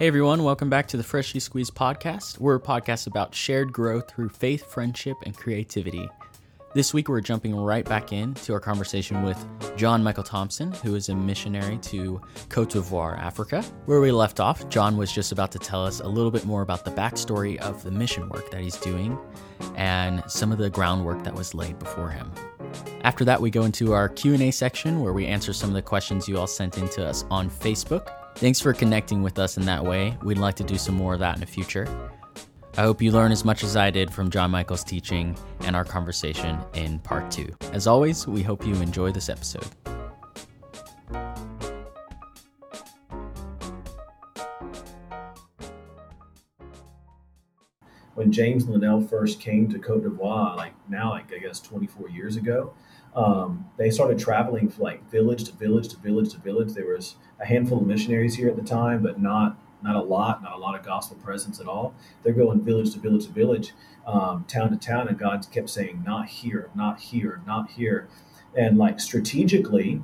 Hey everyone, welcome back to the Freshly Squeezed podcast. We're a podcast about shared growth through faith, friendship, and creativity. This week we're jumping right back into our conversation with Jon Michael Thompson, who is a missionary to Cote d'Ivoire, Africa. Where we left off, Jon was just about to tell us a little bit more about the backstory of the mission work that he's doing and some of the groundwork that was laid before him. After that, we go into our Q&A section where we answer some of the questions you all sent in to us on Facebook. Thanks for connecting with us in that way. We'd like to do some more of that in the future. I hope you learn as much as I did from Jon Michael's teaching and our conversation in part two. As always, we hope you enjoy this episode. When James Linnell first came to Cote d'Ivoire, like now, like I guess 24 years ago, um, they started traveling from like village to village to village to village. There was a handful of missionaries here at the time, but not not a lot, not a lot of gospel presence at all. They're going village to village to village, um, town to town, and God kept saying, "Not here, not here, not here," and like strategically,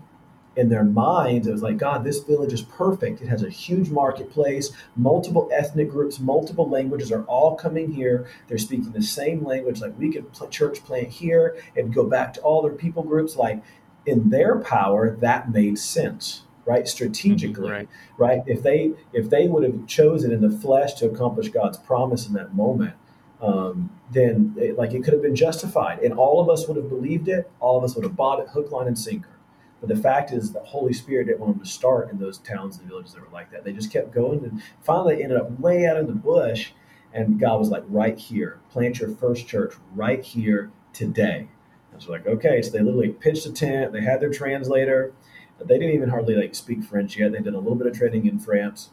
in their minds, it was like, God, this village is perfect. It has a huge marketplace, multiple ethnic groups, multiple languages are all coming here. They're speaking the same language. Like we could pl- church plant here and go back to all their people groups. Like in their power, that made sense, right? Strategically, right. right? If they if they would have chosen in the flesh to accomplish God's promise in that moment, um, then it, like it could have been justified, and all of us would have believed it. All of us would have bought it, hook, line, and sinker. But the fact is, the Holy Spirit didn't want them to start in those towns and villages that were like that. They just kept going, and finally ended up way out in the bush. And God was like, right here, plant your first church right here today. And so like, okay, so they literally pitched a tent. They had their translator. They didn't even hardly like speak French yet. They did a little bit of training in France.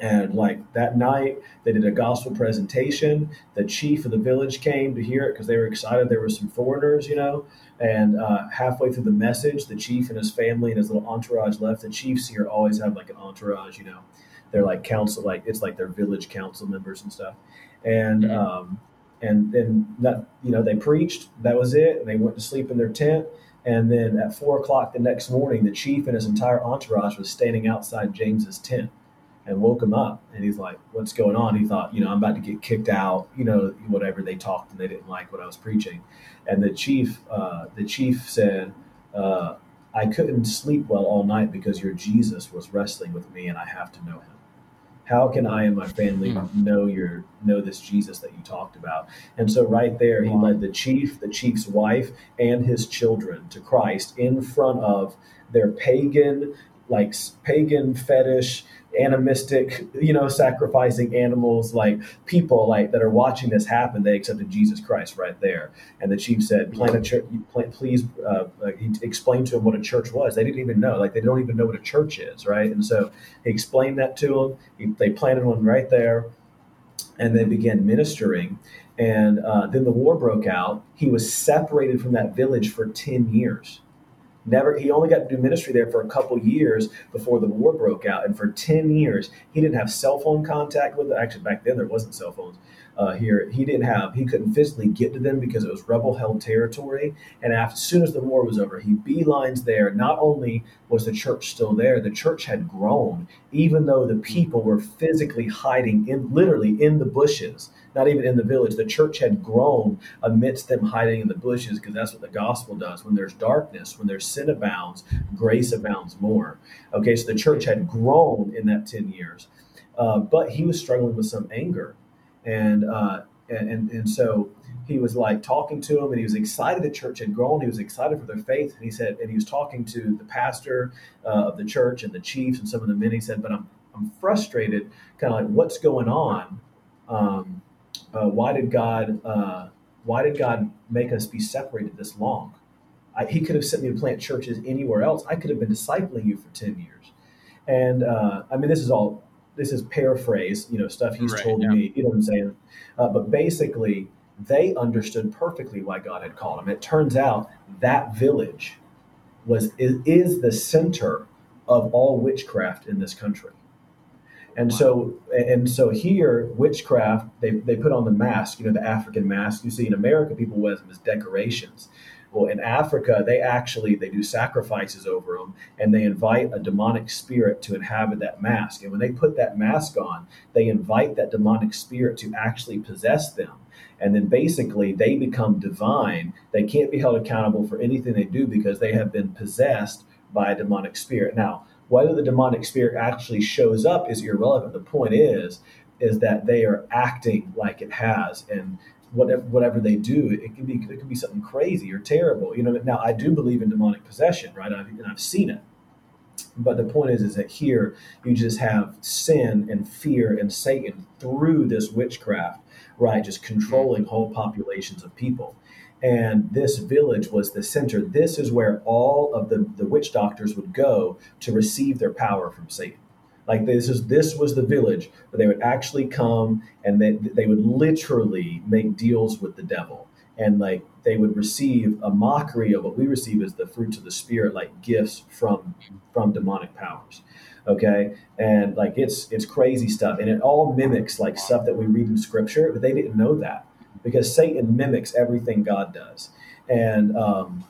And like that night, they did a gospel presentation. The chief of the village came to hear it because they were excited. There were some foreigners, you know. And uh, halfway through the message, the chief and his family and his little entourage left. The chiefs here always have like an entourage, you know. They're like council, like it's like their village council members and stuff. And mm-hmm. um, and then that you know they preached. That was it. And they went to sleep in their tent. And then at four o'clock the next morning, the chief and his entire entourage was standing outside James's tent and woke him up. And he's like, What's going on? He thought, you know, I'm about to get kicked out, you know, whatever they talked and they didn't like what I was preaching. And the chief, uh, the chief said, uh, I couldn't sleep well all night because your Jesus was wrestling with me and I have to know him. How can I and my family mm-hmm. know your know this Jesus that you talked about? And so right there, he led the chief, the chief's wife, and his children to Christ in front of their pagan, like pagan fetish animistic, you know, sacrificing animals, like people like that are watching this happen, they accepted Jesus Christ right there. And the chief said, "Plant a church. Please." Uh, he explained to him what a church was. They didn't even know, like they don't even know what a church is, right? And so he explained that to them. He, they planted one right there, and they began ministering. And uh, then the war broke out. He was separated from that village for ten years Never, he only got to do ministry there for a couple years before the war broke out, and for ten years he didn't have cell phone contact with. Them. Actually, back then there wasn't cell phones uh, here. He didn't have, he couldn't physically get to them because it was rebel held territory. And after, as soon as the war was over, he beelines there. Not only was the church still there, the church had grown, even though the people were physically hiding in literally in the bushes not even in the village. The church had grown amidst them hiding in the bushes because that's what the gospel does. When there's darkness, when there's sin abounds, grace abounds more. Okay, so the church had grown in that 10 years. Uh, but he was struggling with some anger. And, uh, and, and, so he was like talking to him and he was excited the church had grown. He was excited for their faith. And he said, and he was talking to the pastor uh, of the church and the chiefs and some of the men. He said, but I'm, I'm frustrated, kind of like what's going on. Um, uh, why did God uh, why did God make us be separated this long? I, he could have sent me to plant churches anywhere else. I could have been discipling you for ten years. And uh, I mean, this is all this is paraphrase, you know, stuff he's right, told yeah. me. You know what I'm saying? Uh, but basically, they understood perfectly why God had called them. It turns out that village was is, is the center of all witchcraft in this country. And so, and so here, witchcraft, they, they put on the mask, you know, the African mask. You see in America, people wear them as decorations. Well, in Africa, they actually they do sacrifices over them, and they invite a demonic spirit to inhabit that mask. And when they put that mask on, they invite that demonic spirit to actually possess them. And then basically, they become divine. They can't be held accountable for anything they do because they have been possessed by a demonic spirit. Now, whether the demonic spirit actually shows up is irrelevant. The point is, is that they are acting like it has, and whatever whatever they do, it can be it can be something crazy or terrible. You know. Now, I do believe in demonic possession, right? I've, and I've seen it. But the point is, is that here you just have sin and fear and Satan through this witchcraft, right? Just controlling whole populations of people. And this village was the center. This is where all of the, the witch doctors would go to receive their power from Satan. Like this is this was the village where they would actually come and they, they would literally make deals with the devil. And like they would receive a mockery of what we receive as the fruits of the spirit, like gifts from from demonic powers okay and like it's it's crazy stuff and it all mimics like stuff that we read in scripture but they didn't know that because Satan mimics everything God does. And um,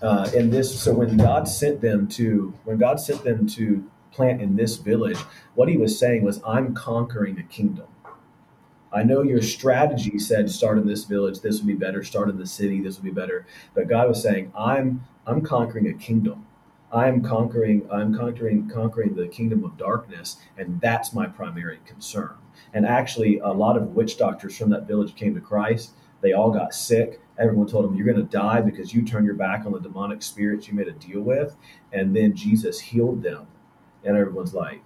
uh, in this, so when God sent them to when God sent them to plant in this village, what He was saying was, "I'm conquering a kingdom." I know your strategy said start in this village, this would be better. Start in the city, this would be better. But God was saying, I'm I'm conquering a kingdom. I'm conquering I'm conquering conquering the kingdom of darkness, and that's my primary concern. And actually, a lot of witch doctors from that village came to Christ. They all got sick. Everyone told them, You're going to die because you turned your back on the demonic spirits you made a deal with. And then Jesus healed them. And everyone's like,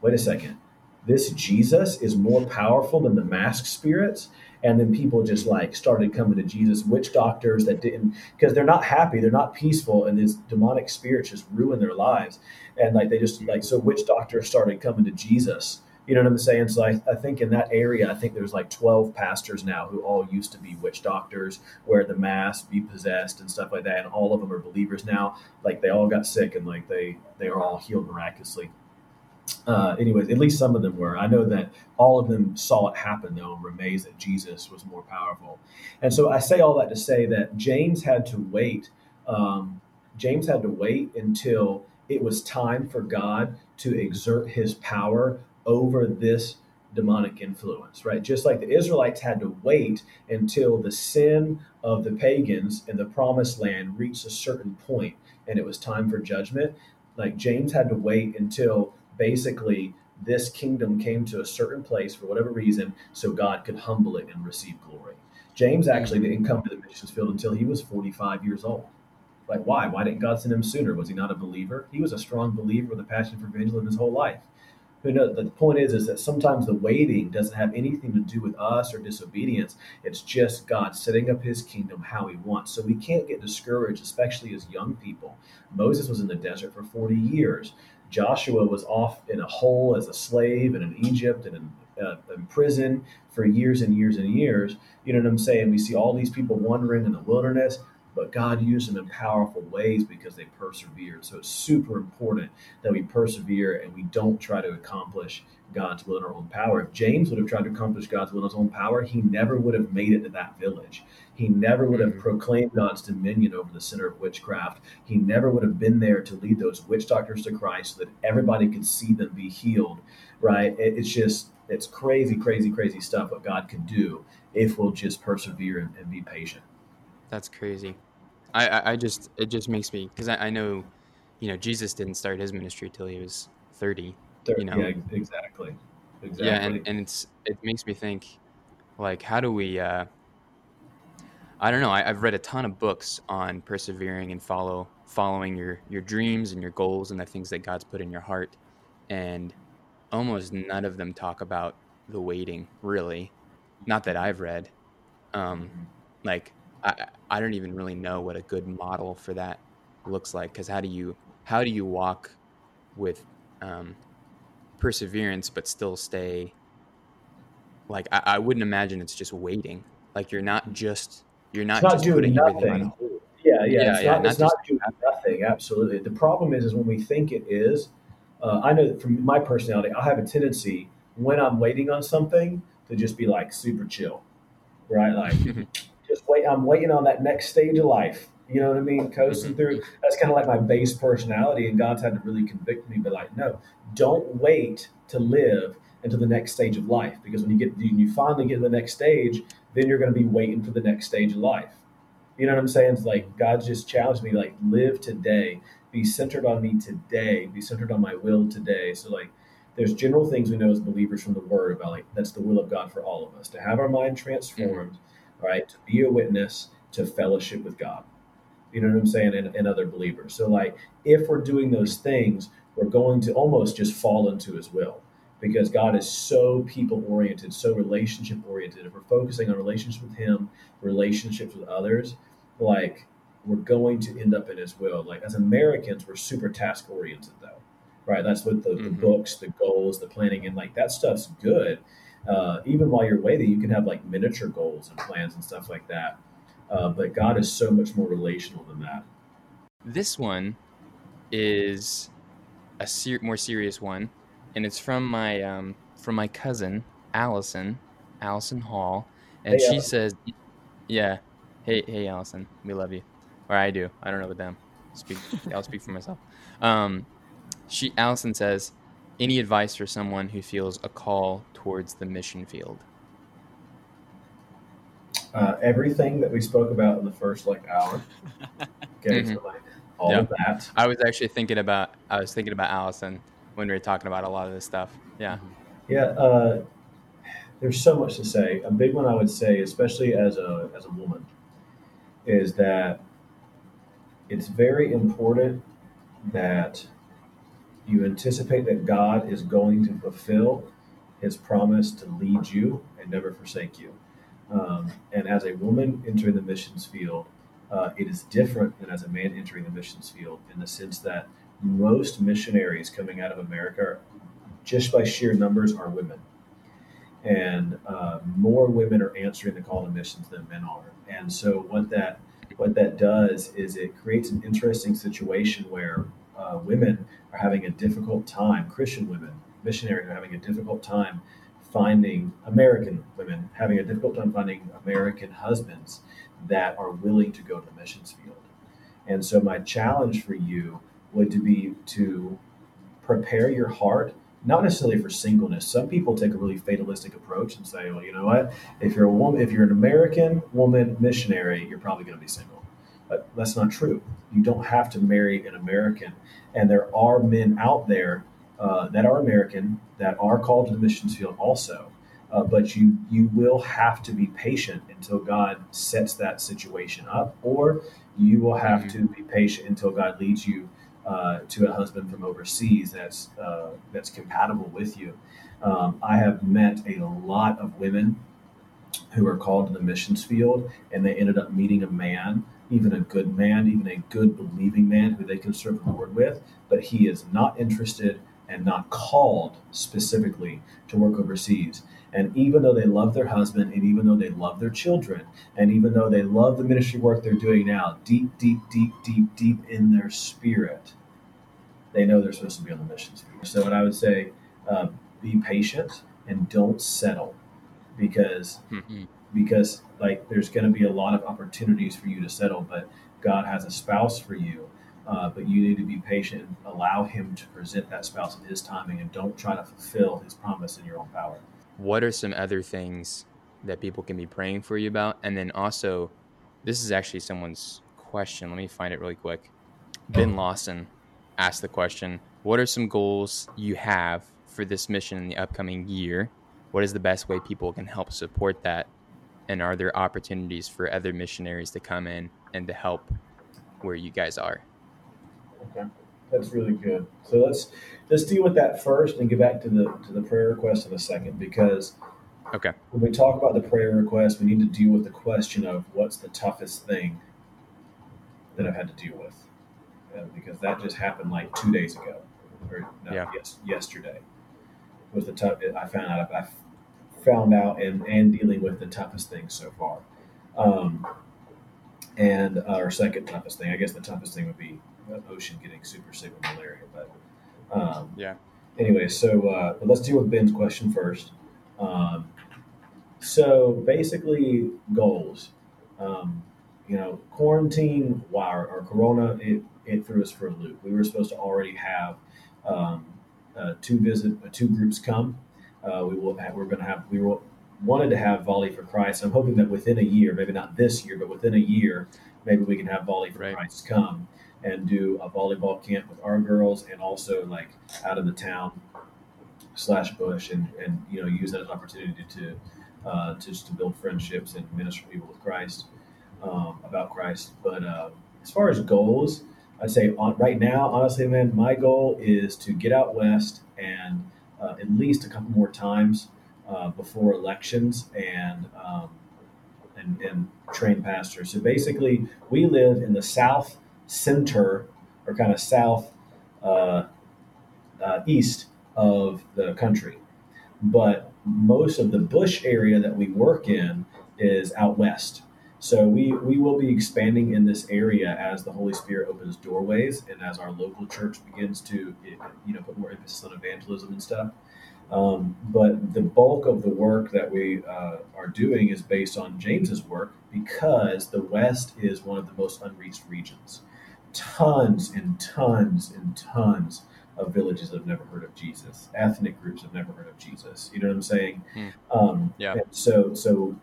Wait a second. This Jesus is more powerful than the mask spirits and then people just like started coming to Jesus. Witch doctors that didn't because they're not happy, they're not peaceful, and these demonic spirits just ruin their lives. And like they just like so, witch doctors started coming to Jesus you know what I'm saying? So I, I think in that area, I think there's like 12 pastors now who all used to be witch doctors, wear the mask, be possessed, and stuff like that. And all of them are believers now. Like they all got sick and like they they are all healed miraculously. Uh, anyways, at least some of them were. I know that all of them saw it happen though and were amazed that Jesus was more powerful. And so I say all that to say that James had to wait. Um, James had to wait until it was time for God to exert His power over this demonic influence, right? Just like the Israelites had to wait until the sin of the pagans in the promised land reached a certain point and it was time for judgment. Like James had to wait until basically this kingdom came to a certain place for whatever reason so God could humble it and receive glory. James actually didn't come to the missions field until he was 45 years old. Like, why? Why didn't God send him sooner? Was he not a believer? He was a strong believer with a passion for evangelism his whole life who knows? The point is is that sometimes the waiting doesn't have anything to do with us or disobedience. It's just god setting up his kingdom how he wants. So we can't get discouraged especially as young people. Moses was in the desert for 40 years. Joshua was off in a hole as a slave and in egypt and in, uh, in prison for years and years and years. You know what i'm saying? We see all these people wandering in the wilderness but God used them in powerful ways because they persevered. So it's super important that we persevere and we don't try to accomplish God's will in our own power. If James would have tried to accomplish God's will in his own power, he never would have made it to that village. He never would have mm-hmm. proclaimed God's dominion over the center of witchcraft. He never would have been there to lead those witch doctors to Christ so that everybody could see them be healed, right? It's just, it's crazy, crazy, crazy stuff what God can do if we'll just persevere and, and be patient. That's crazy. I, I, just it just makes me because I, I know, you know, Jesus didn't start his ministry till he was thirty. 30 you know, yeah, exactly. Exactly. Yeah, and, and it's it makes me think, like, how do we? Uh, I don't know. I, I've read a ton of books on persevering and follow following your your dreams and your goals and the things that God's put in your heart, and almost none of them talk about the waiting. Really, not that I've read. Um, mm-hmm. like I, I don't even really know what a good model for that looks like because how do you how do you walk with um, perseverance but still stay like I, I, wouldn't imagine it's just waiting. Like you're not just you're not, not just doing nothing. yeah yeah, yeah it's, yeah, not, not, it's not doing nothing absolutely. The problem is is when we think it is uh, i know from my personality i have a tendency when i'm waiting on something to just be like super chill right? Like just wait. I'm waiting on that next stage of life. You know what I mean? Coasting mm-hmm. through. That's kind of like my base personality, and God's had to really convict me. But like, no, don't wait to live into the next stage of life because when you get when you finally get to the next stage, then you're going to be waiting for the next stage of life. You know what I'm saying? It's like God just challenged me, like live today, be centered on me today, be centered on my will today. So like there's general things we know as believers from the word about like that's the will of God for all of us to have our mind transformed, mm-hmm. Right? To be a witness, to fellowship with God. You know what I'm saying? And, and other believers. So like if we're doing those things, we're going to almost just fall into his will because God is so people oriented, so relationship oriented. If we're focusing on relationships with Him, relationships with others, like we're going to end up in His will. Like as Americans, we're super task oriented though, right? That's what the, mm-hmm. the, books, the goals, the planning, and like that stuff's good. Uh, even while you're waiting, you can have like miniature goals and plans and stuff like that. Uh, but God is so much more relational than that. This one is a ser- more serious one and it's from my um, from my cousin Allison, Allison Hall, and hey, she says, "Yeah, hey hey Allison, we love you, or I do. I don't know about them. Speak, I'll speak for myself." Um, she Allison says, "Any advice for someone who feels a call towards the mission field?" Uh, everything that we spoke about in the first like hour. Okay, mm-hmm. so like all yep. of that. I was actually thinking about I was thinking about Allison when we were talking about a lot of this stuff. Yeah. Yeah. Uh, there's so much to say. A big one I would say, especially as a as a woman, is that it's very important that you anticipate that God is going to fulfill His promise to lead you and never forsake you. Um, and as a woman entering the missions field, uh, it is different than as a man entering the missions field in the sense that most missionaries coming out of America, just by sheer numbers, are women. And uh, more women are answering the call to missions than men are. And so what that what that does is it creates an interesting situation where uh, women are having a difficult time. Christian women, missionaries, are having a difficult time finding American women having a difficult time finding American husbands that are willing to go to the missions field. And so my challenge for you would be to prepare your heart not necessarily for singleness. Some people take a really fatalistic approach and say, well, you know what? If you're a woman, if you're an American woman missionary, you're probably going to be single. But that's not true. You don't have to marry an American. And there are men out there uh, that are American that are called to the missions field also. Uh, but you you will have to be patient until God sets that situation up, or you will have mm-hmm. to be patient until God leads you uh, to a husband from overseas that's uh, that's compatible with you. Um, I have met a lot of women who are called to the missions field, and they ended up meeting a man, even a good man, even a good believing man who they can serve the Lord with, but he is not interested and not called specifically to work overseas. And even though they love their husband, and even though they love their children, and even though they love the ministry work they're doing now, deep, deep, deep, deep, deep in their spirit, they know they're supposed to be on the mission field. So, what I would say, uh, be patient and don't settle, because mm-hmm. Because like there's going to be a lot of opportunities for you to settle, but God has a spouse for you. Uh, but you need to be patient and allow Him to present that spouse in His timing, and don't try to fulfill His promise in your own power what are some other things that people can be praying for you about? And then also, this is actually someone's question. Let me find it really quick. Ben Lawson asked the question What are some goals you have for this mission in the upcoming year? What is the best way people can help support that? And are there opportunities for other missionaries to come in and to help where you guys are? Okay. That's really good. So let's let's deal with that first and get back to the to the prayer request in a second because okay when we talk about the prayer request, we need to deal with the question of what's the toughest thing that I've had to deal with uh, because that just happened like two days ago or no, yeah. yes yesterday was the tough. I found out I found out and and dealing with the toughest thing so far. Um, and uh, our second toughest thing, I guess the toughest thing would be ocean getting super sick with malaria. But um, yeah. Anyway, so uh, let's deal with Ben's question first. Um, so basically, goals. um, you know, quarantine or, or Corona, it, it threw us for a loop. We were supposed to already have um, uh, two visit, uh, two groups come. Uh, we will have, we're going to have, we will, wanted to have Volley for Christ. I'm hoping that within a year, maybe not this year, but within a year, maybe we can have Volley for right. Christ come and do a volleyball camp with our girls and also like out of the town slash bush and, and you know use that as an opportunity to uh, to just to build friendships and minister people with Christ um, about Christ. But uh, as far as goals, I'd say on, right now, honestly, man, my goal is to get out west and uh, at least a couple more times uh, before elections and, um, and and train pastors. So basically, we live in the south center or kind of south uh, uh, east of the country, but most of the bush area that we work in is out west. So we, we will be expanding in this area as the Holy Spirit opens doorways and as our local church begins to you know put more emphasis on evangelism and stuff. Um, but the bulk of the work that we uh, are doing is based on James's work because the West is one of the most unreached regions. Tons and tons and tons of villages that have never heard of Jesus. Ethnic groups have never heard of Jesus. You know what I'm saying? Hmm. Um, yeah. So so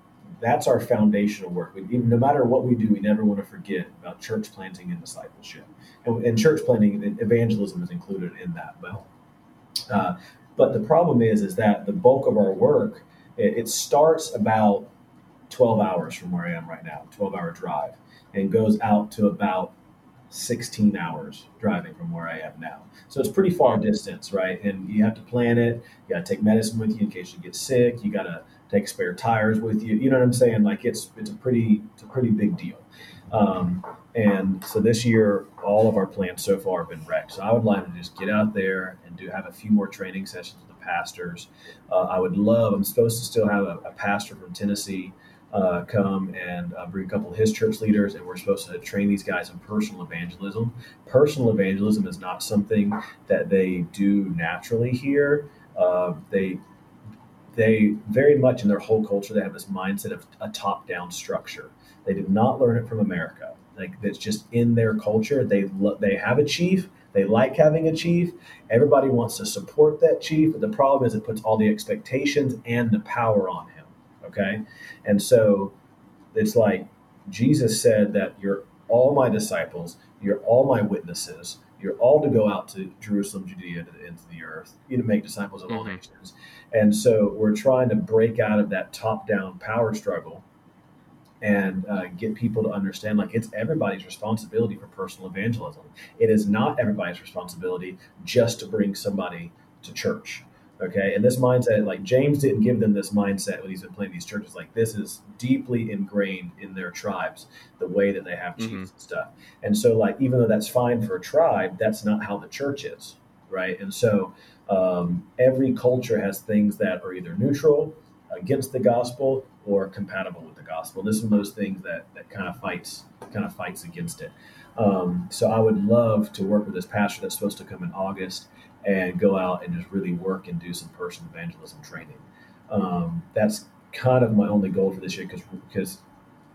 that's our foundational work. We, no matter what we do, we never want to forget about church planting and discipleship. And, and church planting, evangelism is included in that. Well, uh, but the problem is, is that the bulk of our work it, it starts about 12 hours from where I am right now, 12 hour drive, and goes out to about 16 hours driving from where I am now. So it's pretty far distance, right? And you have to plan it. You got to take medicine with you in case you get sick. You got to take spare tires with you. You know what I'm saying? Like it's it's a pretty it's a pretty big deal. Um, and so this year, all of our plans so far have been wrecked. So I would like to just get out there and do have a few more training sessions with the pastors. Uh, I would love. I'm supposed to still have a, a pastor from Tennessee uh, come and uh, bring a couple of his church leaders, and we're supposed to train these guys in personal evangelism. Personal evangelism is not something that they do naturally here. Uh, they they very much in their whole culture they have this mindset of a top-down structure. They did not learn it from America. Like it's just in their culture. They lo- they have a chief. They like having a chief. Everybody wants to support that chief, but the problem is it puts all the expectations and the power on him. Okay, and so it's like Jesus said that you're all my disciples, you're all my witnesses, you're all to go out to Jerusalem, Judea, to the ends of the earth, you to make disciples of mm-hmm. all nations. And so we're trying to break out of that top down power struggle and uh, get people to understand like it's everybody's responsibility for personal evangelism. It is not everybody's responsibility just to bring somebody to church. Okay. And this mindset, like James didn't give them this mindset when he's been playing these churches. Like this is deeply ingrained in their tribes, the way that they have chiefs mm-hmm. and stuff. And so, like, even though that's fine for a tribe, that's not how the church is. Right. And so, um, every culture has things that are either neutral against the gospel or compatible with the gospel. This is one of those things that that kind of fights kind of fights against it. Um, so I would love to work with this pastor that's supposed to come in August and go out and just really work and do some personal evangelism training. Um, that's kind of my only goal for this year because because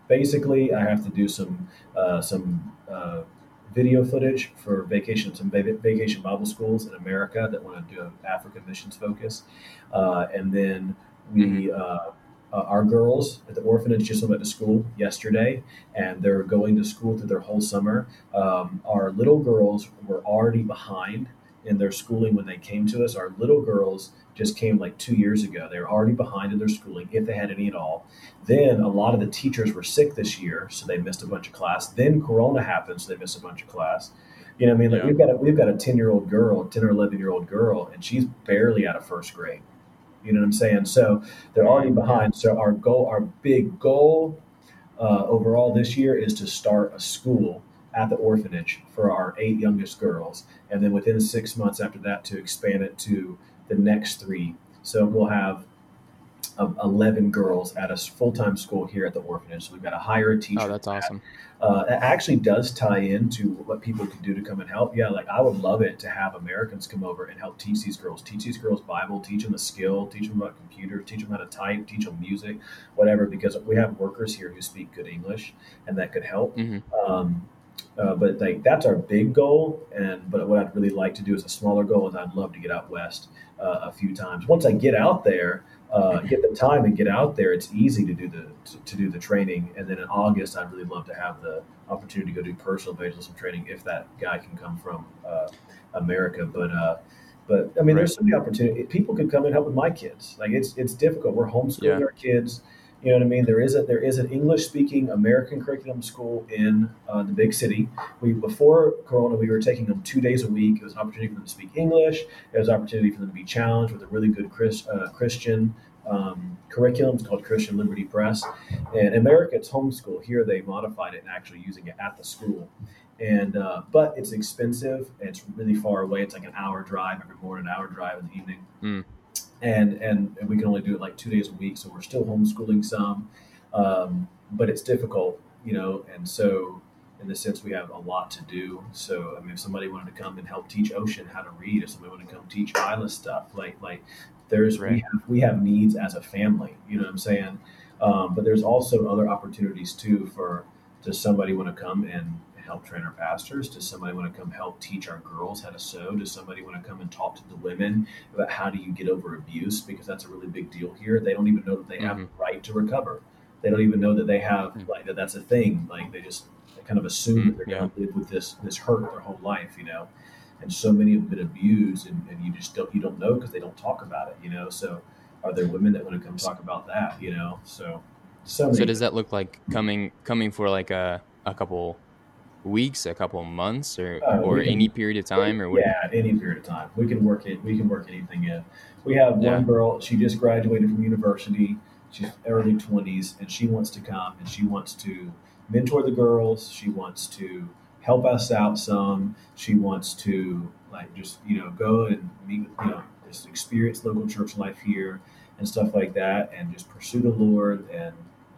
basically I have to do some uh, some uh, video footage for vacation, some vacation Bible schools in America that want to do an African missions focus. Uh, and then we, mm-hmm. uh, uh, our girls at the orphanage just went to school yesterday, and they're going to school through their whole summer. Um, our little girls were already behind in their schooling when they came to us. Our little girls just came like two years ago. They were already behind in their schooling, if they had any at all. Then a lot of the teachers were sick this year, so they missed a bunch of class. Then Corona happened, so they missed a bunch of class. You know, what I mean, like yeah. we've got a, we've got a ten year old girl, ten or eleven year old girl, and she's barely out of first grade. You know what I'm saying? So they're already behind. So our goal, our big goal uh, overall this year is to start a school at the orphanage for our eight youngest girls, and then within six months after that to expand it to the next three. So we'll have of 11 girls at a full-time school here at the orphanage. So we've got to hire a teacher. Oh, that's awesome. Uh, it actually does tie into what people can do to come and help. Yeah, like I would love it to have Americans come over and help teach these girls, teach these girls Bible, teach them a skill, teach them about computers, teach them how to type, teach them music, whatever. Because we have workers here who speak good English, and that could help. Mm-hmm. Um, uh, but like that's our big goal, and but what I'd really like to do is a smaller goal, is I'd love to get out west uh, a few times. Once I get out there, uh, get the time and get out there, it's easy to do the to, to, do the training. And then in August, I'd really love to have the opportunity to go do personal evangelism training if that guy can come from uh, America. But uh, but I mean, right. there's so many opportunities. People could come and help with my kids. Like it's it's difficult. We're homeschooling yeah. our kids. You know what I mean? There is a there is an English speaking American curriculum school in uh, the big city. We before Corona, we were taking them two days a week. It was an opportunity for them to speak English. It was an opportunity for them to be challenged with a really good Chris, uh, Christian um, curriculum. It's called Christian Liberty Press. And America, it's homeschool. Here, they modified it and actually using it at the school. And uh, but it's expensive. It's really far away. It's like an hour drive every morning, an hour drive in the evening. Mm and, and and we can only do it like two days a week, so we're still homeschooling some, um, but it's difficult, you know. And so, in the sense, we have a lot to do. So, I mean, if somebody wanted to come and help teach Ocean how to read, if somebody wanted to come teach Isla stuff, like like there's right. we have we have needs as a family, you know what I'm saying? Um, but there's also other opportunities too for does somebody want to come and help train our pastors? Does somebody want to come help teach our girls how to sew? Does somebody want to come and talk to the women about how do you get over abuse? Because that's a really big deal here. They don't even know that they have mm-hmm. the right to recover. They don't even know that they have mm-hmm. like that. That's a thing. Like they just they kind of assume mm-hmm. that they're going to live with this this hurt their whole life. You know, and so many have been abused, and, and you just don't you don't know because they don't talk about it. You know, so are there women that want to come talk about that? You know, so. So, so does that look like coming coming for like a, a couple weeks, a couple months, or uh, or can, any period of time, or what? yeah, any period of time. We can work it. We can work anything in. We have yeah. one girl. She just graduated from university. She's early twenties, and she wants to come and she wants to mentor the girls. She wants to help us out some. She wants to like just you know go and meet you know just experience local church life here and stuff like that, and just pursue the Lord and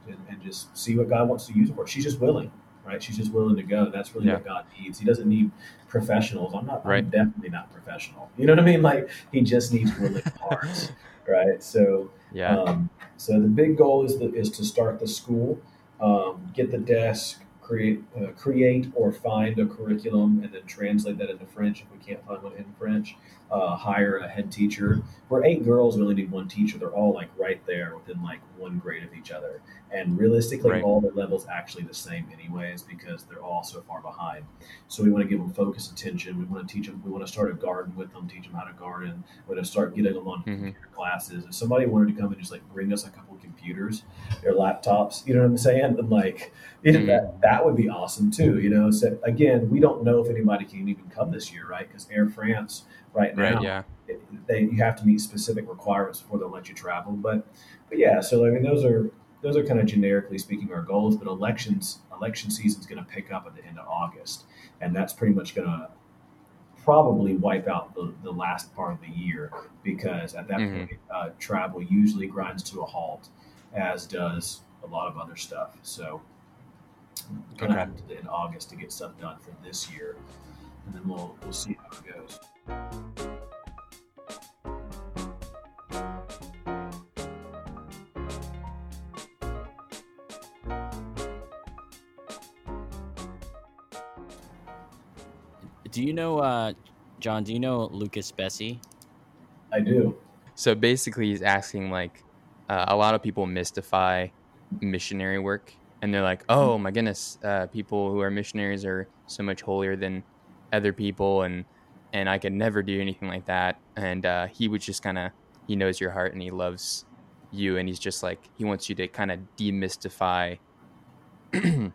and, and just see what God wants to use her for. She's just willing right? She's just willing to go. That's really yeah. what God needs. He doesn't need professionals. I'm not. Right. I'm definitely not professional. You know what I mean? Like he just needs willing hearts, right? So yeah. Um, so the big goal is the, is to start the school, um, get the desk, create uh, create or find a curriculum, and then translate that into French if we can't find one in French. Uh, hire a head teacher. We're eight girls. We only need one teacher. They're all like right there within like one grade of each other. And realistically, right. all the levels actually the same anyways because they're all so far behind. So we want to give them focused attention. We want to teach them. We want to start a garden with them, teach them how to garden. We want to start getting them on mm-hmm. computer classes. If somebody wanted to come and just like bring us a couple computers, their laptops, you know what I'm saying? And like, mm-hmm. that that would be awesome too. You know, so again, we don't know if anybody can even come this year, right? Because Air France right now, right, yeah. It, they you have to meet specific requirements before they'll let you travel. But but yeah, so I mean, those are those are kind of generically speaking our goals. But elections election season is going to pick up at the end of August, and that's pretty much going to probably wipe out the, the last part of the year because at that mm-hmm. point uh, travel usually grinds to a halt, as does a lot of other stuff. So kind of okay. in August to get stuff done for this year, and then we'll we'll see how it goes. Do you know, uh, Jon? Do you know Lucas Bessy? I do. So basically, he's asking like uh, a lot of people mystify missionary work, and they're like, "Oh my goodness, uh, people who are missionaries are so much holier than other people," and and I could never do anything like that. And uh, he would just kind of he knows your heart and he loves you, and he's just like he wants you to kind of demystify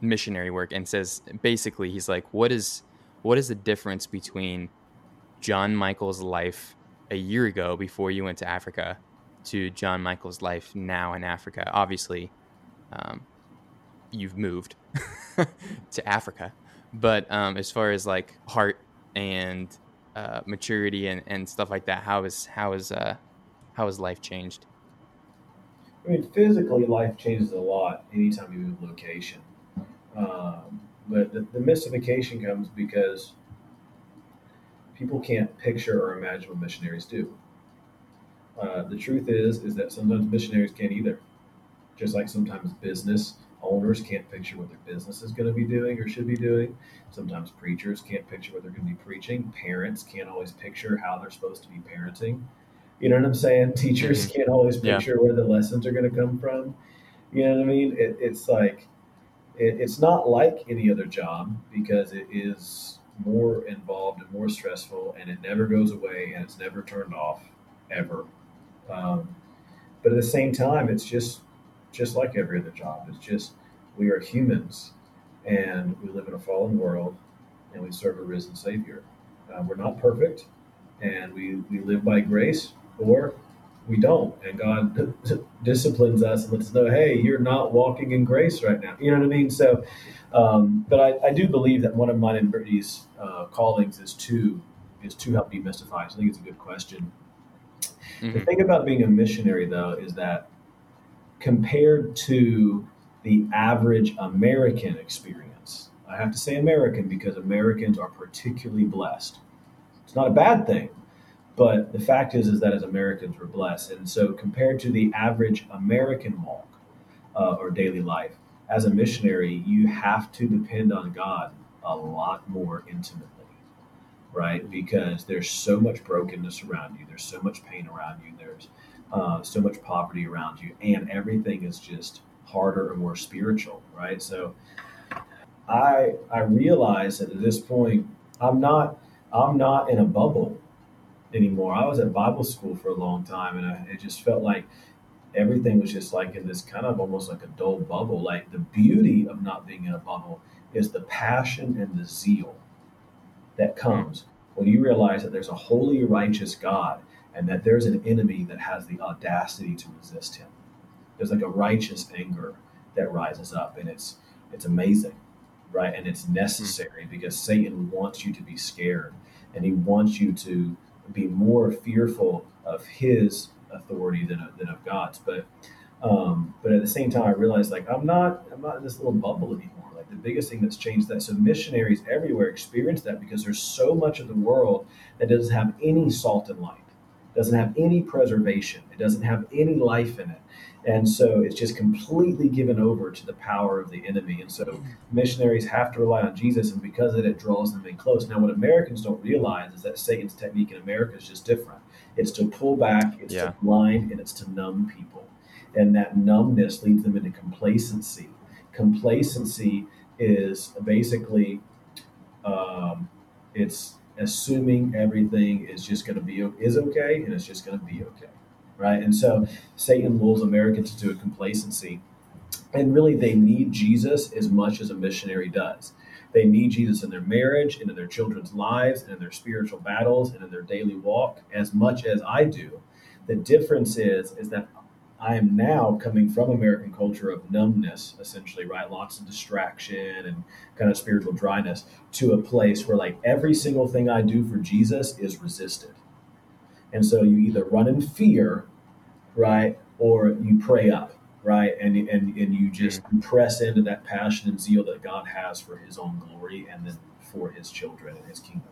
missionary work, and says basically he's like, "What is what is the difference between Jon Michael's life a year ago before you went to Africa to Jon Michael's life now in Africa? Obviously, um, you've moved to Africa, but um, as far as like heart and uh, maturity and, and stuff like that, how is how is uh, how has life changed? I mean, physically, life changes a lot anytime you move location. Um, but the, the mystification comes because people can't picture or imagine what missionaries do. Uh, the truth is, is that sometimes missionaries can't either. Just like sometimes business owners can't picture what their business is going to be doing or should be doing. Sometimes preachers can't picture what they're going to be preaching. Parents can't always picture how they're supposed to be parenting. You know what I'm saying? Teachers Mhm. can't always Yeah. picture where the lessons are going to come from. You know what I mean? It, it's like it, it's not like any other job because it is more involved and more stressful, and it never goes away and it's never turned off ever. Um, but at the same time, it's just just like every other job. It's just we are humans, and we live in a fallen world, and we serve a risen Savior. Uh, we're not perfect, and we we live by grace, or we don't. And God disciplines us and lets us know, hey, you're not walking in grace right now. You know what I mean? So, um, but I, I do believe that one of mine and Brittany's uh, callings is to is to help demystify. So I think it's a good question. The Mhm. thing about being a missionary, though, is that compared to the average American experience, I have to say American because Americans are particularly blessed. It's not a bad thing, but the fact is, is that as Americans, we're blessed. And so, compared to the average American walk uh, or daily life, as a missionary, you have to depend on God a lot more intimately right? Because there's so much brokenness around you, there's so much pain around you, there's uh, so much poverty around you, and everything is just harder and more spiritual, right? So I I realize that at this point I'm not I'm not in a bubble anymore. I was at Bible school for a long time, and I, it just felt like everything was just like in this kind of almost like a dull bubble. Like the beauty of not being in a bubble is the passion and the zeal that comes when you realize that there's a holy, righteous God and that there's an enemy that has the audacity to resist him. There's like a righteous anger that rises up, and it's it's amazing, right? And it's necessary because Satan wants you to be scared, and he wants you to be more fearful of his authority than, than of God's. But um, but at the same time, I realized like I'm not I'm not in this little bubble anymore. Like the biggest thing that's changed that. So missionaries everywhere experience that because there's so much of the world that doesn't have any salt and light, doesn't have any preservation, it doesn't have any life in it. And so it's just completely given over to the power of the enemy. And so missionaries have to rely on Jesus, and because of it, it draws them in close. Now, what Americans don't realize is that Satan's technique in America is just different. It's to pull back, it's Yeah. to blind, and it's to numb people. And that numbness leads them into complacency. Complacency is basically um, it's assuming everything is just going to be is okay and it's just going to be okay, right? And so Satan lulls Americans into a complacency, and really they need Jesus as much as a missionary does. They need Jesus in their marriage and in their children's lives and in their spiritual battles and in their daily walk as much as I do. The difference is is that I am now coming from American culture of numbness, essentially, right? Lots of distraction and kind of spiritual dryness to a place where like every single thing I do for Jesus is resisted. And so you either run in fear, right, or you pray up, right? And and and you just press into that passion and zeal that God has for his own glory and then for his children and his kingdom.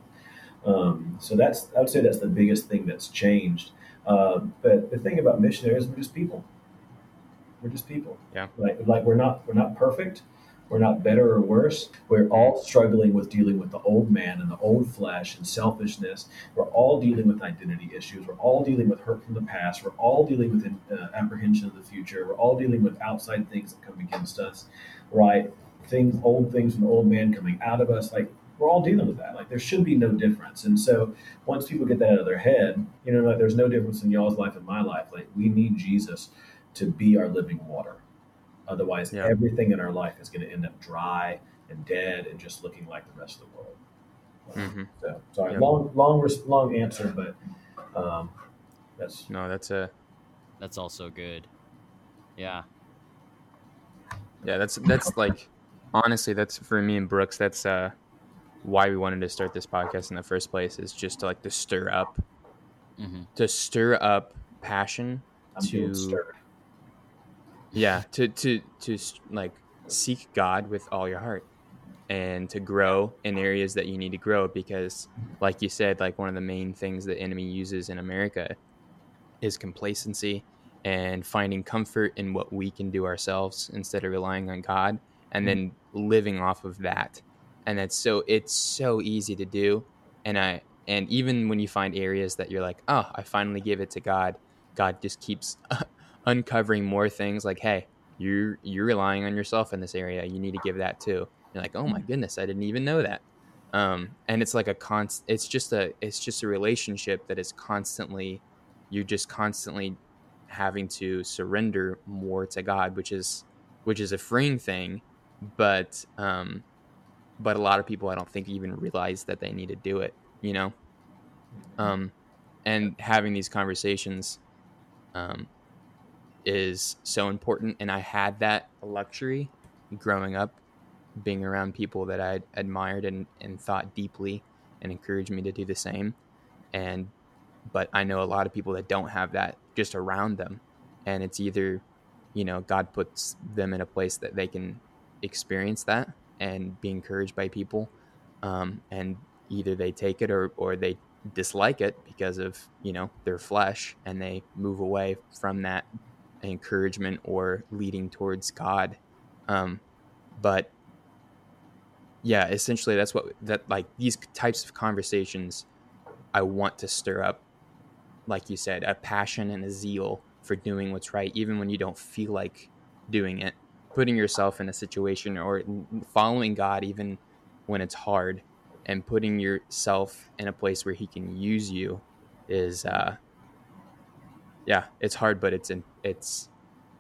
Um, so that's I would say that's the biggest thing that's changed. Uh, but the thing about missionaries, we're just people. We're just people. Yeah. Like like we're not we're not perfect. We're not better or worse. We're all struggling with dealing with the old man and the old flesh and selfishness. We're all dealing with identity issues. We're all dealing with hurt from the past. We're all dealing with uh, apprehension of the future. We're all dealing with outside things that come against us, right? Things, old things from the old man coming out of us. Like we're all dealing with that. Like there should be no difference. And so once people get that out of their head, you know, like there's no difference in y'all's life and my life. Like we need Jesus to be our living water. Otherwise, Yeah. everything in our life is going to end up dry and dead and just looking like the rest of the world. Mhm. So sorry, Yeah. long, long, long answer, but um, that's No, that's a That's also good. Yeah. yeah. That's that's like honestly, that's for me and Brooks. That's uh why we wanted to start this podcast in the first place. Is just to like to stir up hmm to stir up passion I'm To- Yeah, to to to like seek God with all your heart and to grow in areas that you need to grow because like you said like one of the main things the enemy uses in America is complacency and finding comfort in what we can do ourselves instead of relying on God and then living off of that. And that's so it's so easy to do and I and even when you find areas that you're like, "Oh, I finally give it to God." God just keeps uncovering more things like, "Hey, you're you're relying on yourself in this area. You need to give that too." You're like, "Oh my goodness, I didn't even know that." Um, and it's like a const. It's just a it's just a relationship that is constantly you're just constantly having to surrender more to God, which is which is a freeing thing, but um, but a lot of people I don't think even realize that they need to do it, you know. Um, and having these conversations um, is so important, and I had that luxury growing up, being around people that I admired and, and thought deeply, and encouraged me to do the same, and but I know a lot of people that don't have that just around them. And it's either, you know, God puts them in a place that they can experience that and be encouraged by people. Um, and either they take it or, or they dislike it because of, you know, their flesh and they move away from that encouragement or leading towards God. Um, but yeah, essentially that's what that like these types of conversations I want to stir up like you said, a passion and a zeal for doing what's right, even when you don't feel like doing it. Putting yourself in a situation or following God, even when it's hard, and putting yourself in a place where He can use you is, uh, yeah, it's hard, but it's in, it's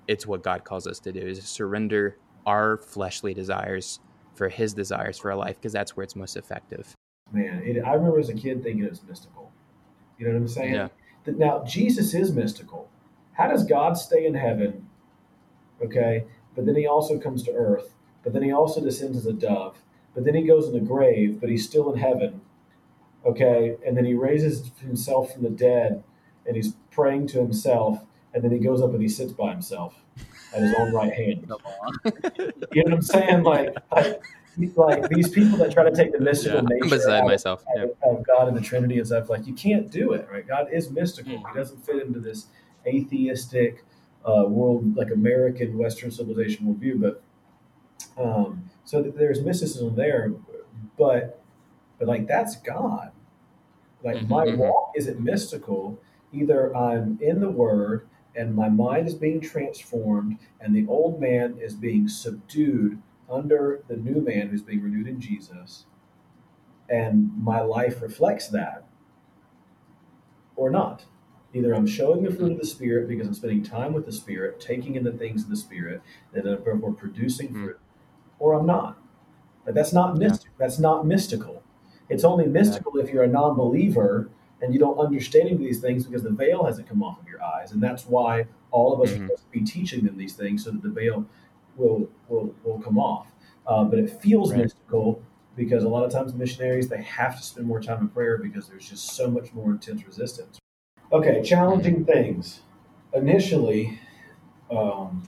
it's what God calls us to do: is surrender our fleshly desires for His desires for our life, because that's where it's most effective. Man, it, I remember as a kid thinking it was mystical. You know what I'm saying? Yeah that now Jesus is mystical. How does God stay in heaven? Okay, but then he also comes to earth, but then he also descends as a dove, but then he goes in the grave, but he's still in heaven. Okay, and then he raises himself from the dead and he's praying to himself, and then he goes up and he sits by himself at his own right hand. you know what I'm saying? Like, like like these people that try to take the mystical yeah, nature beside myself. Of, yeah. of God and the Trinity and stuff, like you can't do it, right? God is mystical. Mm. He doesn't fit into this atheistic uh, world, like American Western civilization worldview. But um, so there's mysticism there, but but like that's God. Like mm-hmm, my mm-hmm. walk isn't mystical. Either I'm in the Word and my mind is being transformed, and the old man is being subdued under the new man who's being renewed in Jesus, and my life reflects that, or not. Either I'm showing the fruit of the Spirit because I'm spending time with the Spirit, taking in the things of the Spirit, and we're producing mm-hmm. fruit, or I'm not. But that's not mystic. Yeah. That's not mystical. It's only mystical yeah. if you're a non-believer and you don't understand these things because the veil hasn't come off of your eyes, and that's why all of us mm-hmm. are supposed to be teaching them these things so that the veil will will will come off. Uh, but it feels right. mystical because a lot of times missionaries they have to spend more time in prayer because there's just so much more intense resistance. Okay, challenging things. Initially, um,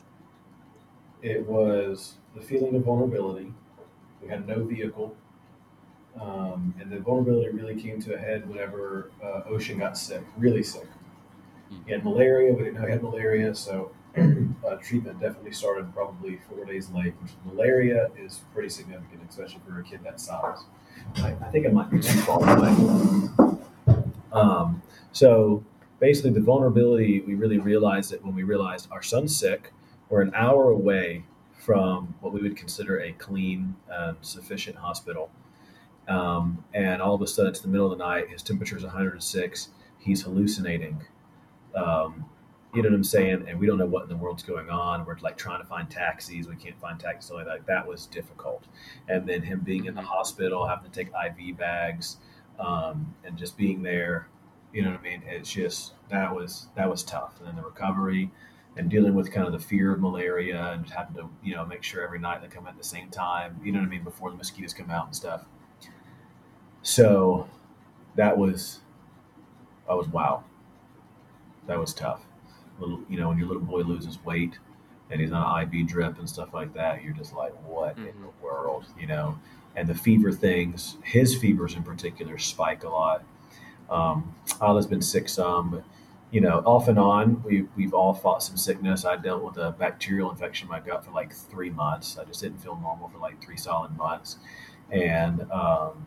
it was the feeling of vulnerability. We had no vehicle. Um, and the vulnerability really came to a head whenever uh, Ocean got sick, really sick. He had malaria. We didn't know he had malaria, so uh, treatment definitely started probably four days late, which malaria is pretty significant, especially for a kid that size. I, I think it might be too far away. Um, so basically, the vulnerability, we really realized it when we realized our son's sick. We're an hour away from what we would consider a clean and sufficient hospital. Um, and all of a sudden, it's the middle of the night. His temperature is 106. He's hallucinating. Um, you know what I'm saying? And we don't know what in the world's going on. We're like trying to find taxis. We can't find taxis. Like that. that was difficult. And then him being in the hospital, having to take IV bags, um, and just being there. You know what I mean? It's just that was that was tough. And then the recovery and dealing with kind of the fear of malaria and having to you know make sure every night they come at the same time. You know what I mean? Before the mosquitoes come out and stuff. So that was that was wow. That was tough little, you know, when your little boy loses weight and he's on IV drip and stuff like that, you're just like, what Mhm. in the world, you know? And the fever things, his fevers in particular, spike a lot. Um, Isla's been sick some, you know, off and on, we we've all fought some sickness. I dealt with a bacterial infection in my gut for like three months. I just didn't feel normal for like three solid months, and um,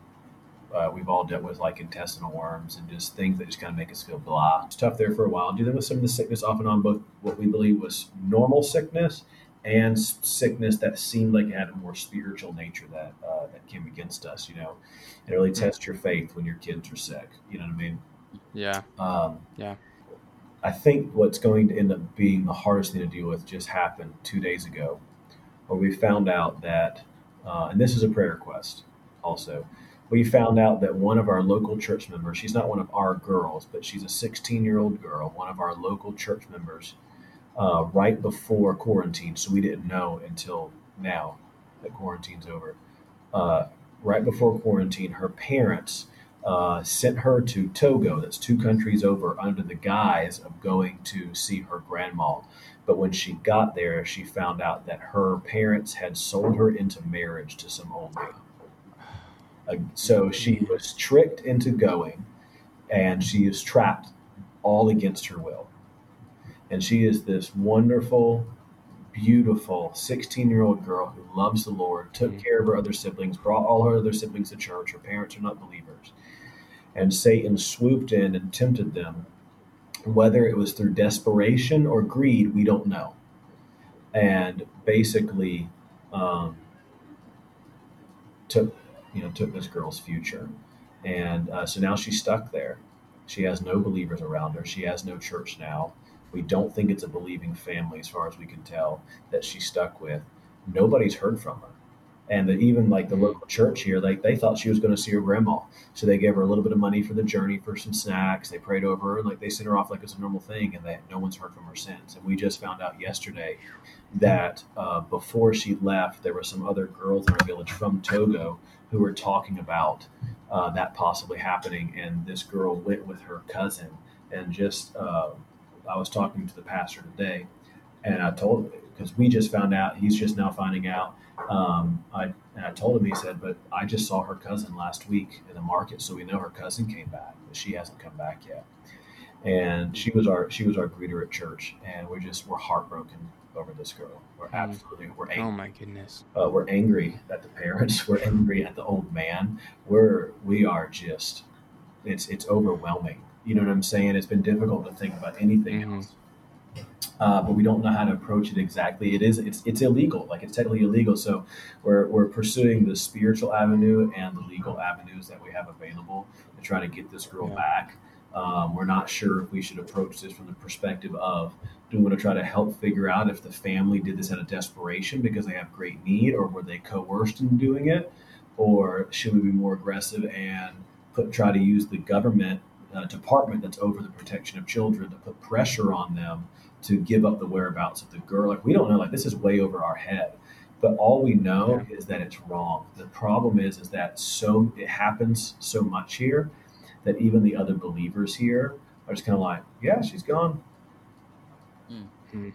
uh, we've all dealt with like intestinal worms and just things that just kind of make us feel blah. It's tough there for a while. Dealing with some of the sickness off and on, both what we believe was normal sickness and sickness that seemed like it had a more spiritual nature that uh, that came against us. You know, it really tests your faith when your kids are sick. You know what I mean? Yeah. Um, Yeah. I think what's going to end up being the hardest thing to deal with just happened two days ago, where we found out that, uh, and this is a prayer request also. We found out that one of our local church members, she's not one of our girls, but she's a 16 year old girl, one of our local church members, uh, right before quarantine. So we didn't know until now that quarantine's over. Uh, right before quarantine, her parents uh, sent her to Togo, that's two countries over, under the guise of going to see her grandma. But when she got there, she found out that her parents had sold her into marriage to some old man. Uh, so she was tricked into going, and she is trapped all against her will. And she is this wonderful, beautiful 16 year old girl who loves the Lord, took Mhm. care of her other siblings, brought all her other siblings to church. Her parents are not believers. And Satan swooped in and tempted them. Whether it was through desperation or greed, we don't know. And basically, um, took you know took this girl's future, and uh, so now she's stuck there. She has no believers around her. She has no church now. We don't think it's a believing family, as far as we can tell, that she's stuck with. Nobody's heard from her, and the, even like the local church here, like they thought she was going to see her grandma, so they gave her a little bit of money for the journey for some snacks. They prayed over her, and like they sent her off like it's a normal thing, and they, no one's heard from her since. And we just found out yesterday that uh, before she left, there were some other girls in our village from Togo who were talking about uh, that possibly happening. And this girl went with her cousin. And just, uh, I was talking to the pastor today, and I told him because we just found out, he's just now finding out. Um, I and I told him, he said, but I just saw her cousin last week in the market, so we know her cousin came back, but she hasn't come back yet. And she was our she was our greeter at church, and we're just we're heartbroken over this girl. We're Mm. absolutely we're angry. Oh my goodness. Uh, we're angry at the parents. We're angry at the old man. We're we are just it's it's overwhelming. You know what I'm saying? It's been difficult to think about anything Mhm. else. Uh, but we don't know how to approach it exactly. It is it's it's illegal. Like it's technically illegal. So we're we're pursuing the spiritual avenue and the legal avenues that we have available to try to get this girl Yeah. back. Um, we're not sure if we should approach this from the perspective of do we want to try to help figure out if the family did this out of desperation because they have great need, or were they coerced into doing it, or should we be more aggressive and put try to use the government uh, department that's over the protection of children to put pressure on them to give up the whereabouts of the girl? Like we don't know. Like this is way over our head. But all we know is that it's wrong. The problem is, is that so it happens so much here that even the other believers here are just kind of like, yeah, she's gone. Mm. Mm. And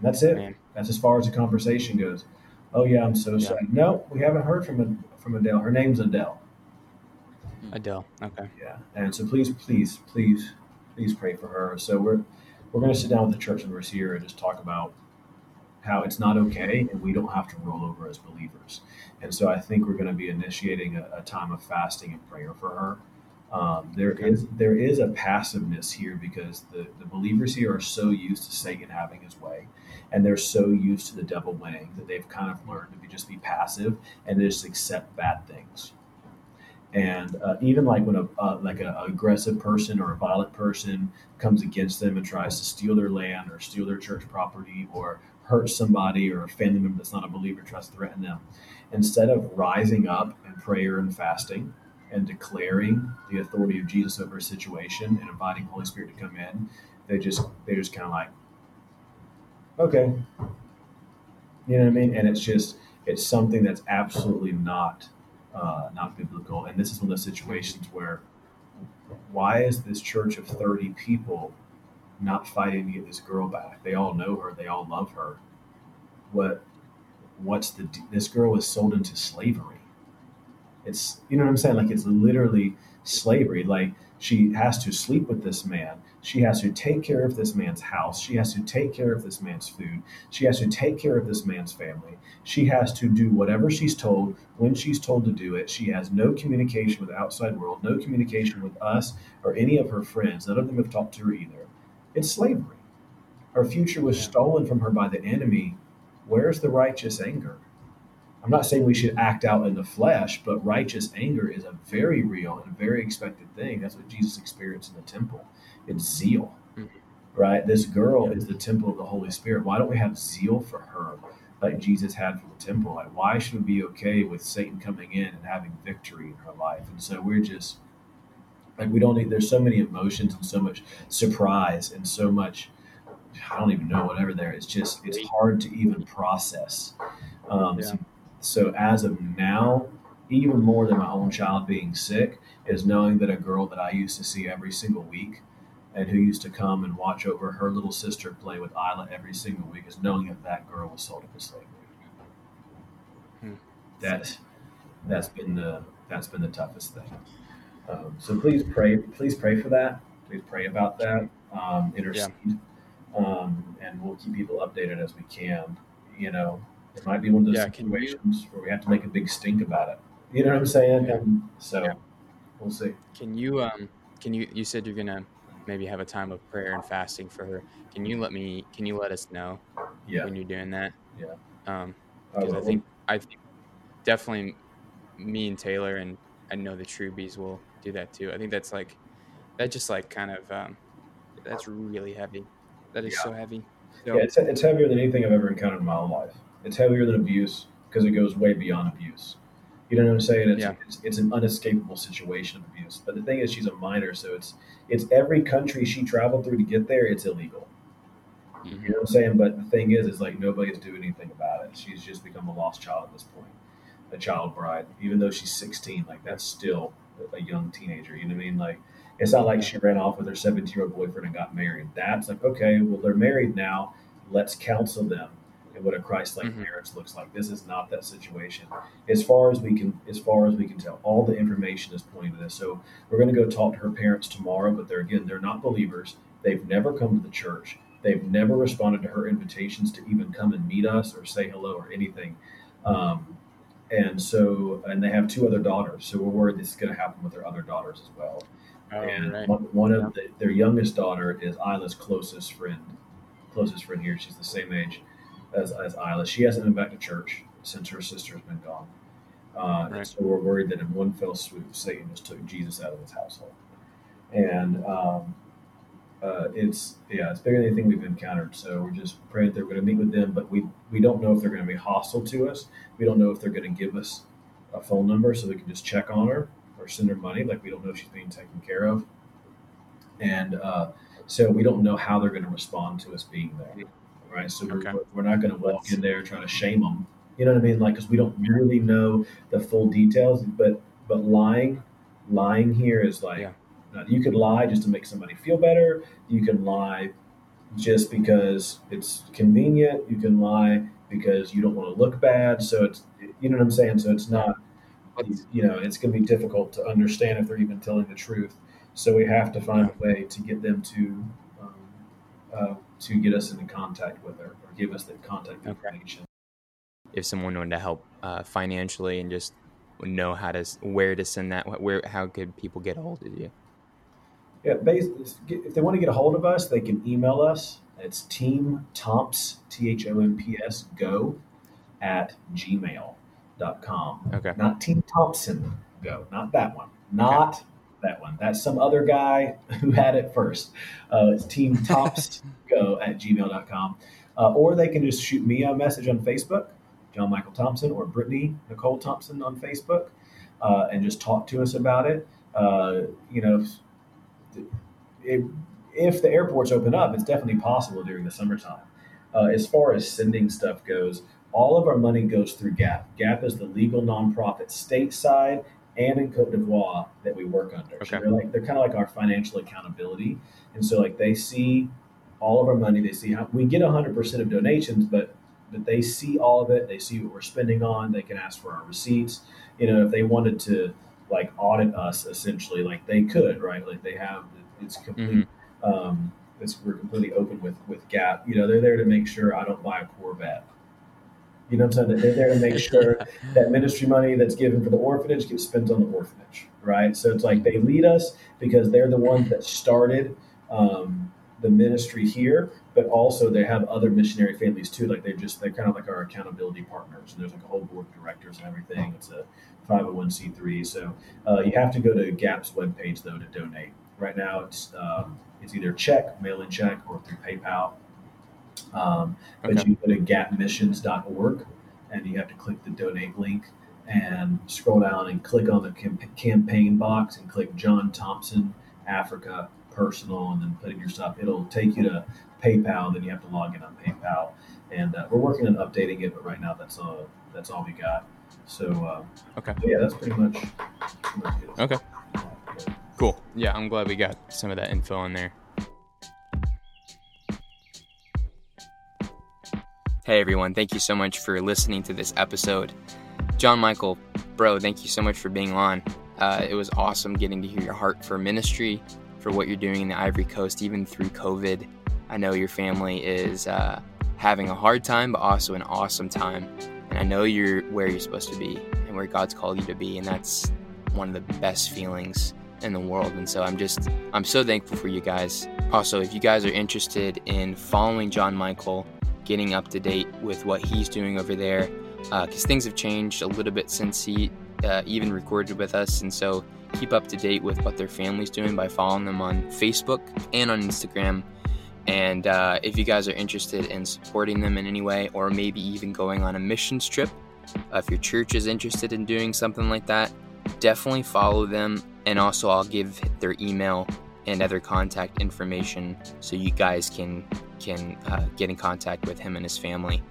that's it. Man. That's as far as the conversation goes. Oh yeah, I'm so Yeah. sorry. No, we haven't heard from from Adele. Her name's Adele. Adele. Okay. Yeah, and so please, please, please, please pray for her. So we're we're going to sit down with the church members here and just talk about how it's not okay and we don't have to roll over as believers. And so I think we're going to be initiating a, a time of fasting and prayer for her. Um, there Okay. is there is a passiveness here because the, the believers here are so used to Satan having his way, and they're so used to the devil winning that they've kind of learned to be just be passive and just accept bad things. And uh, even like when a uh, like an aggressive person or a violent person comes against them and tries to steal their land or steal their church property or hurt somebody or a family member that's not a believer tries to threaten them, instead of rising up in prayer and fasting and declaring the authority of Jesus over a situation and inviting Holy Spirit to come in, they just they just kind of like, okay, you know what I mean? And it's just it's something that's absolutely not uh, not biblical. And this is one of those situations where why is this church of thirty people not fighting to get this girl back? They all know her, they all love her. what what's the this girl was sold into slavery. It's you know what I'm saying? Like it's literally slavery. Like she has to sleep with this man. She has to take care of this man's house. She has to take care of this man's food. She has to take care of this man's family. She has to do whatever she's told when she's told to do it. She has no communication with the outside world, no communication with us or any of her friends. None of them have talked to her either. It's slavery. Her future was stolen from her by the enemy. Where's the righteous anger? I'm not saying we should act out in the flesh, but righteous anger is a very real and a very expected thing. That's what Jesus experienced in the temple. It's zeal, mm-hmm. right? This girl is the temple of the Holy Spirit. Why don't we have zeal for her like Jesus had for the temple? Like, why should we be okay with Satan coming in and having victory in her life? And so we're just like, we don't need, there's so many emotions and so much surprise and so much, I don't even know, whatever there. It's just, it's hard to even process. Um, yeah. so so as of now, even more than my own child being sick, is knowing that a girl that I used to see every single week and who used to come and watch over her little sister play with Isla every single week is knowing that that girl was sold into slavery. Hmm. That's that's been the that's been the toughest thing. Um, so please pray, please pray for that. Please pray about that. Um, intercede, yeah. um, and we'll keep people updated as we can. You know, it might be one of those yeah, situations you, where we have to make a big stink about it. You know what I'm saying? Yeah. And so yeah. we'll see. Can you um can you you said you're gonna maybe have a time of prayer and fasting for her. Can you let me can you let us know yeah. when you're doing that? Yeah. Um because I, I think I think definitely me and Taylor and I know the Trubies will do that too. I think that's like that just like kind of um that's really heavy. That is yeah. so heavy. So, yeah, it's, it's heavier than anything I've ever encountered in my whole life. It's heavier than abuse because it goes way beyond abuse. You know what I'm saying? It's, yeah. it's, it's, an unescapable situation of abuse. But the thing is, she's a minor, so it's it's every country she traveled through to get there. It's illegal. Mm-hmm. You know what I'm saying? But the thing is, is like nobody's doing anything about it. She's just become a lost child at this point, a child bride. Even though she's 16, like that's still a young teenager. You know what I mean? Like it's not like she ran off with her 17 year old boyfriend and got married. That's like okay, well they're married now. Let's counsel them and what a Christ-like mm-hmm. marriage looks like. This is not that situation. As far as we can, as far as we can tell, all the information is pointing to this. So we're going to go talk to her parents tomorrow, but they're again, they're not believers. They've never come to the church. They've never responded to her invitations to even come and meet us or say hello or anything. Um, and so, and they have two other daughters. So we're worried this is going to happen with their other daughters as well. Oh, and right. one, one of the, their youngest daughter is Isla's closest friend, closest friend here. She's the same age as, as Isla. She hasn't been back to church since her sister's been gone. Uh, right. So we're worried that in one fell swoop, Satan just took Jesus out of his household. And um, uh, it's yeah, it's bigger than anything we've encountered. So we're just praying that they're going to meet with them, but we we don't know if they're going to be hostile to us. We don't know if they're going to give us a phone number so we can just check on her or send her money. Like we don't know if she's being taken care of, and uh, so we don't know how they're going to respond to us being there right? So we're, we're not going to walk in there trying to shame them. You know what I mean? Like, because we don't really know the full details. But but lying, lying here is like yeah. uh, you could lie just to make somebody feel better. You can lie just because it's convenient. You can lie because you don't want to look bad. So it's you know what I'm saying. So it's not you know it's going to be difficult to understand if they're even telling the truth. So we have to find a way to get them to um, uh, to get us into contact with her or give us the contact information. If someone wanted to help uh, financially and just know how to where to send that, where how could people get a hold of you? Yeah, if they want to get a hold of us, they can email us. It's team Thomps T H O M P S go at gmail.com. Okay. Not Team Thompson go, not that one. Not okay that one. That's some other guy who had it first. Uh, it's Team Thomps Go at gmail.com. Uh, or they can just shoot me a message on Facebook, Jon Michael Thompson, or Brittany Nicole Thompson on Facebook, uh, and just talk to us about it. Uh, you know, it, if the airports open up, it's definitely possible during the summertime. Uh, as far as sending stuff goes, all of our money goes through GAP. GAP is the legal nonprofit stateside and in Cote d'Ivoire that we work under. Okay. So they're like they're kind of like our financial accountability, and so like they see all of our money. They see how we get 100% of donations, but that they see all of it. They see what we're spending on. They can ask for our receipts. You know, if they wanted to like audit us, essentially, like they could, right? Like they have. It's complete. Mm-hmm. Um, it's, we're completely open with with Gap. You know, they're there to make sure I don't buy a Corvette. You know what I'm saying? They're there to make sure that ministry money that's given for the orphanage gets spent on the orphanage, right? So it's like they lead us because they're the ones that started um, the ministry here, but also they have other missionary families too. Like they're just they're kind of like our accountability partners. And there's like a whole board of directors and everything. It's a 501c3. So uh, you have to go to GAP's webpage though to donate. Right now it's um, it's either check, mail-in check, or through PayPal. Um, okay. But you go to gapmissions.org and you have to click the donate link and scroll down and click on the campaign box and click Jon Thompson Africa personal and then put in your stuff. It'll take you to PayPal. Then you have to log in on PayPal, and uh, we're working on updating it. But right now, that's all that's all we got. So uh, okay, yeah, that's pretty much. Pretty much okay. Cool. Yeah, I'm glad we got some of that info in there. Hey everyone, thank you so much for listening to this episode. Jon Michael, bro, thank you so much for being on. Uh, it was awesome getting to hear your heart for ministry, for what you're doing in the Ivory Coast, even through COVID. I know your family is uh, having a hard time, but also an awesome time. And I know you're where you're supposed to be and where God's called you to be. And that's one of the best feelings in the world. And so I'm just, I'm so thankful for you guys. Also, if you guys are interested in following Jon Michael, getting up to date with what he's doing over there because uh, things have changed a little bit since he uh, even recorded with us. And so keep up to date with what their family's doing by following them on Facebook and on Instagram. And uh, if you guys are interested in supporting them in any way, or maybe even going on a missions trip, uh, if your church is interested in doing something like that, definitely follow them. And also, I'll give their email and other contact information so you guys can can uh, get in contact with him and his family.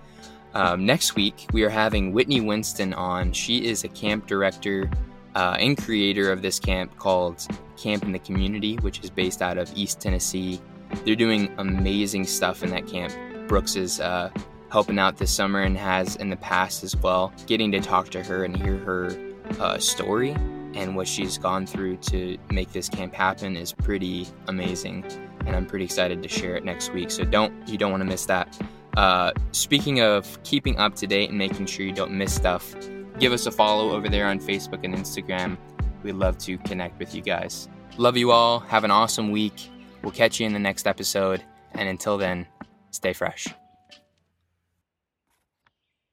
Um, next week, we are having Whitney Winston on. She is a camp director uh, and creator of this camp called Camp in the Community, which is based out of East Tennessee. They're doing amazing stuff in that camp. Brooks is uh, helping out this summer and has in the past as well. Getting to talk to her and hear her uh, story and what she's gone through to make this camp happen is pretty amazing and i'm pretty excited to share it next week so don't you don't want to miss that. Uh, speaking of keeping up to date and making sure you don't miss stuff give us a follow over there on facebook and instagram. We'd love to connect with you guys. Love you all. Have an awesome week. We'll catch you in the next episode and until then stay fresh